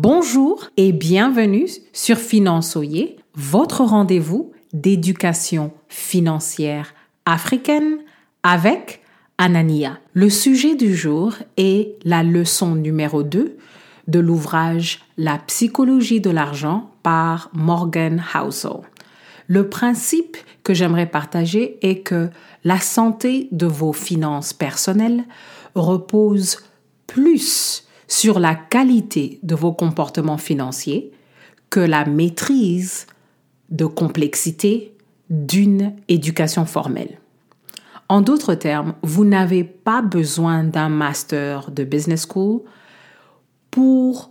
Bonjour et bienvenue sur Finançoyer, votre rendez-vous d'éducation financière africaine avec Anania. Le sujet du jour est la leçon numéro 2 de l'ouvrage La psychologie de l'argent par Morgan Housel. Le principe que j'aimerais partager est que la santé de vos finances personnelles repose plus sur la qualité de vos comportements financiers que la maîtrise de complexité d'une éducation formelle. En d'autres termes, vous n'avez pas besoin d'un master de business school pour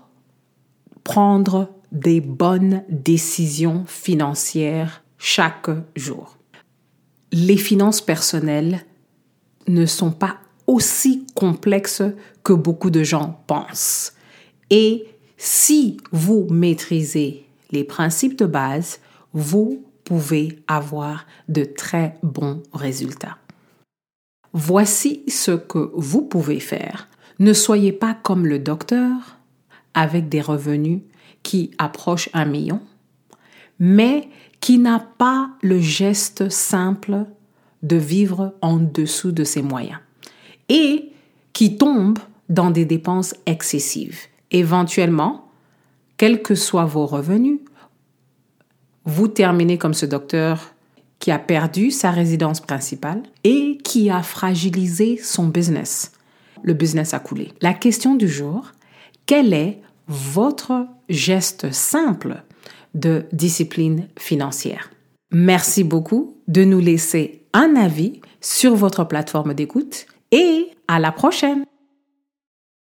prendre des bonnes décisions financières chaque jour. Les finances personnelles ne sont pas aussi complexe que beaucoup de gens pensent. Et si vous maîtrisez les principes de base, vous pouvez avoir de très bons résultats. Voici ce que vous pouvez faire. Ne soyez pas comme le docteur avec des revenus qui approchent un million, mais qui n'a pas le geste simple de vivre en dessous de ses moyens et qui tombent dans des dépenses excessives. Éventuellement, quels que soient vos revenus, vous terminez comme ce docteur qui a perdu sa résidence principale et qui a fragilisé son business. Le business a coulé. La question du jour, quel est votre geste simple de discipline financière? Merci beaucoup de nous laisser un avis sur votre plateforme d'écoute et à la prochaine